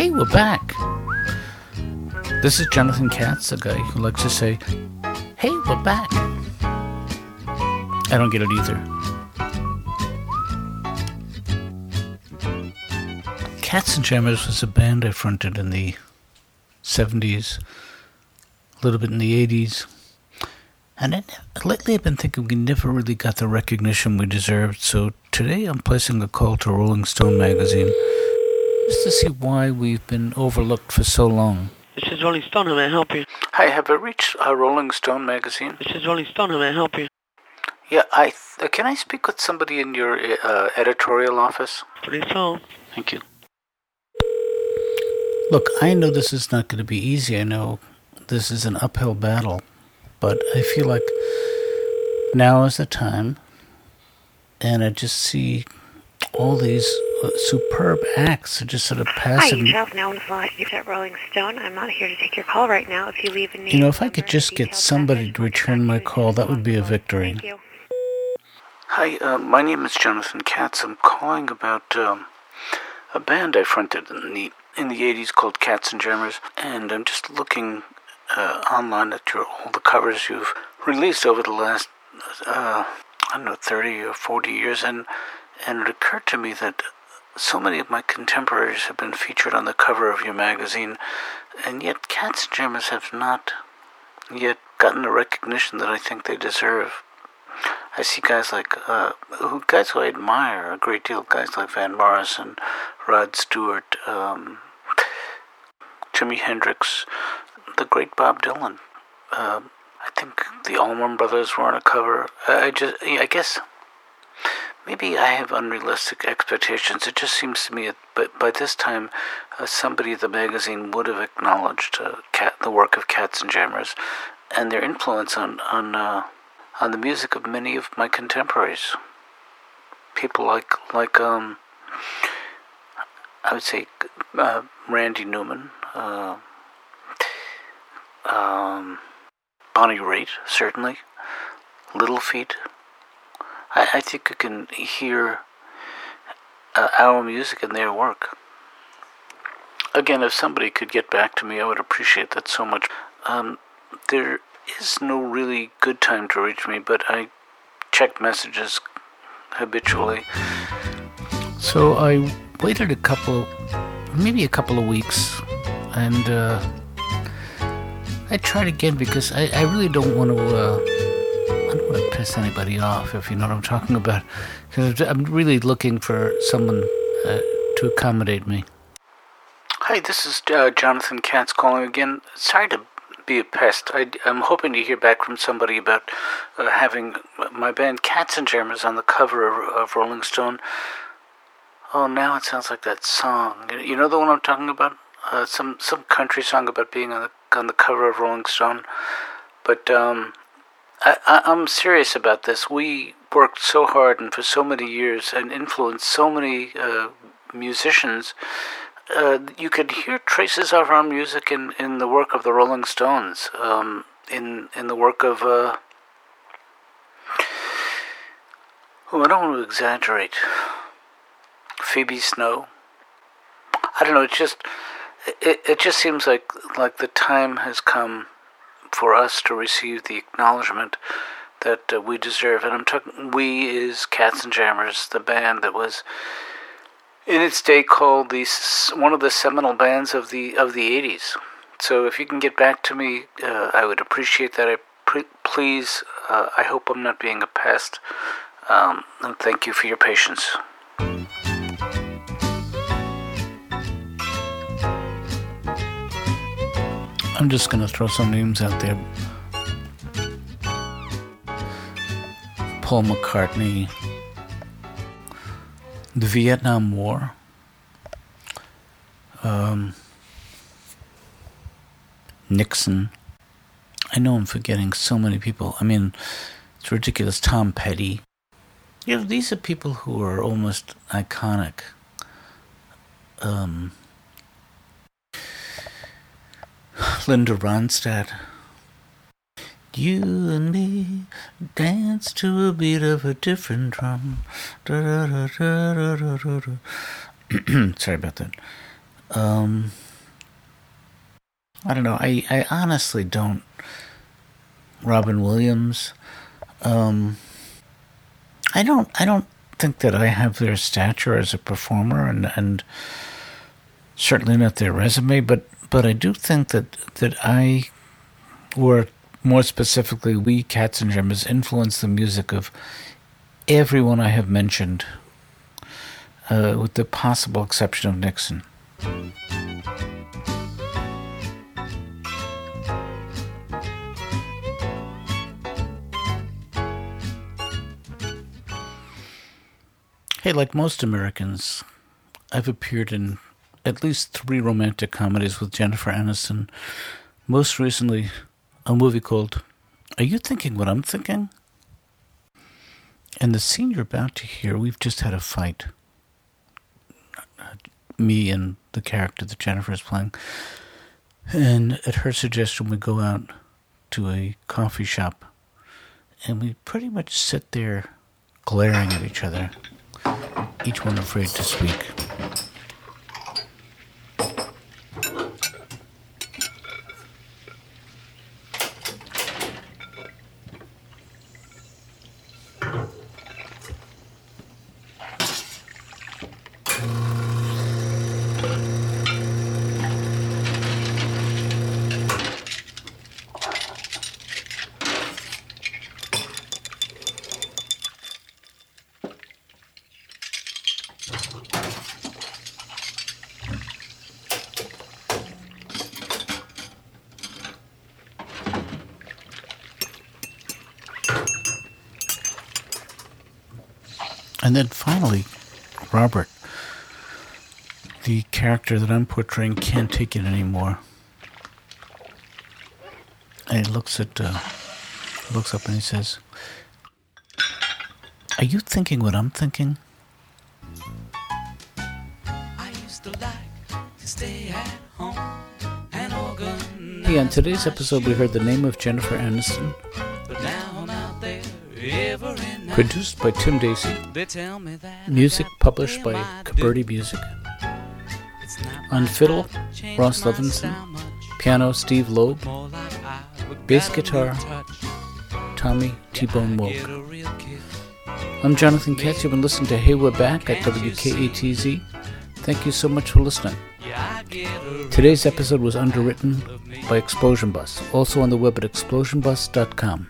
Hey, we're back. This is Jonathan Katz, the guy who likes to say, Hey, we're back. I don't get it either. Katz and Jammers was a band I fronted in the 70s, a little bit in the 80s. And I, lately I've been thinking we never really got the recognition we deserved, so today I'm placing a call to Rolling Stone magazine just to see why we've been overlooked for so long. This is Rolling Stone. How may I help you? Hi, have I reached uh, Rolling Stone magazine? This is Rolling Stone. How may I help you? Yeah, I th- uh, can I speak with somebody in your uh, editorial office? Please hold. Thank you. Look, I know this is not going to be easy. I know this is an uphill battle, but I feel like now is the time, and I just see all these superb acts are just sort of Hi, passing. you have now flight at Rolling Stone. I'm not here to take your call right now. If you leave a name, You know, if I could just get somebody to return my back to you as call, that would be a victory. Thank you. Hi, uh, my name is Jonathan Katz. I'm calling about um, a band I fronted in the in the '80s called Katz and Jammers, and I'm just looking uh, online at your all the covers you've released over the last uh, I don't know 30 or 40 years, and and it occurred to me that so many of my contemporaries have been featured on the cover of your magazine, and yet Katz and Jammers have not yet gotten the recognition that I think they deserve. I see guys like uh, who guys who I admire a great deal, guys like Van Morrison, Rod Stewart, um, Jimi Hendrix, the great Bob Dylan. Um I think the Allman Brothers were on a cover. I just, I guess, maybe I have unrealistic expectations. It just seems to me, that by, by this time, uh, somebody at the magazine would have acknowledged uh, the work of Katz and Jammers and their influence on on uh, on the music of many of my contemporaries. People like like um, I would say uh, Randy Newman, uh, um, Bonnie Raitt, certainly, Little Feat. I, I think you can hear uh, our music in their work. Again, if somebody could get back to me, I would appreciate that so much. Um, there is no really good time to reach me, but I check messages habitually. So I waited a couple, maybe a couple of weeks, and uh, I tried again because I, I really don't want to. Uh, piss anybody off, if you know what I'm talking about. Because I'm really looking for someone uh, to accommodate me. Hi, this is uh, Jonathan Katz calling again. Sorry to be a pest. I, am hoping to hear back from somebody about uh, having my band Katz and Jammers on the cover of, of Rolling Stone. Oh, now it sounds like that song. You know the one I'm talking about? Uh, some some country song about being on the on the cover of Rolling Stone. But um, I, I'm serious about this. We worked so hard and for so many years and influenced so many uh, musicians uh, you could hear traces of our music in, in the work of the Rolling Stones, um, in in the work of. Uh, oh, I don't want to exaggerate. Phoebe Snow. I don't know. It just it, it just seems like like the time has come for us to receive the acknowledgement that uh, we deserve. And I'm talking. We is Katz and Jammers, the band that was in its day called the one of the seminal bands of the of the 80s. So if you can get back to me, uh, I would appreciate that. I pre- please, uh, I hope I'm not being a pest. Um, and thank you for your patience. I'm just gonna throw some names out there. Paul McCartney, the Vietnam War, um, Nixon. I know I'm forgetting so many people. I mean, it's ridiculous. Tom Petty. You know, these are people who are almost iconic. Um, Linda Ronstadt. You and me dance to a beat of a different drum. Sorry about that. Um, I don't know. I, I honestly don't. Robin Williams. Um, I don't. I don't think that I have their stature as a performer, and and certainly not their resume. But but I do think that that I, or more specifically, we Katz and has influenced the music of everyone I have mentioned, uh, with the possible exception of Nixon. Hey, like most Americans, I've appeared in at least three romantic comedies with Jennifer Aniston. Most recently, a movie called Are You Thinking What I'm Thinking? And the scene you're about to hear, we've just had a fight. Me and the character that Jennifer is playing. And at her suggestion, we go out to a coffee shop and we pretty much sit there glaring at each other each one afraid to speak. And then finally, Robert, the character that I'm portraying, can't take it anymore. And he looks at, uh, looks up and he says, "Are you thinking what I'm thinking?" Hey, on today's episode, we heard the name of Jennifer Aniston, Produced by Tim Dacey. Music published by Koberti Music. On fiddle, Ross Levinson. Piano, Steve Loeb. Bass guitar, Tommy T-Bone Wolk. I'm Jonathan Katz. You've been listening to Hey We're Back at WKATZ. Thank you so much for listening. Today's episode was underwritten by Explosion Bus, also on the web at explosionbus.com.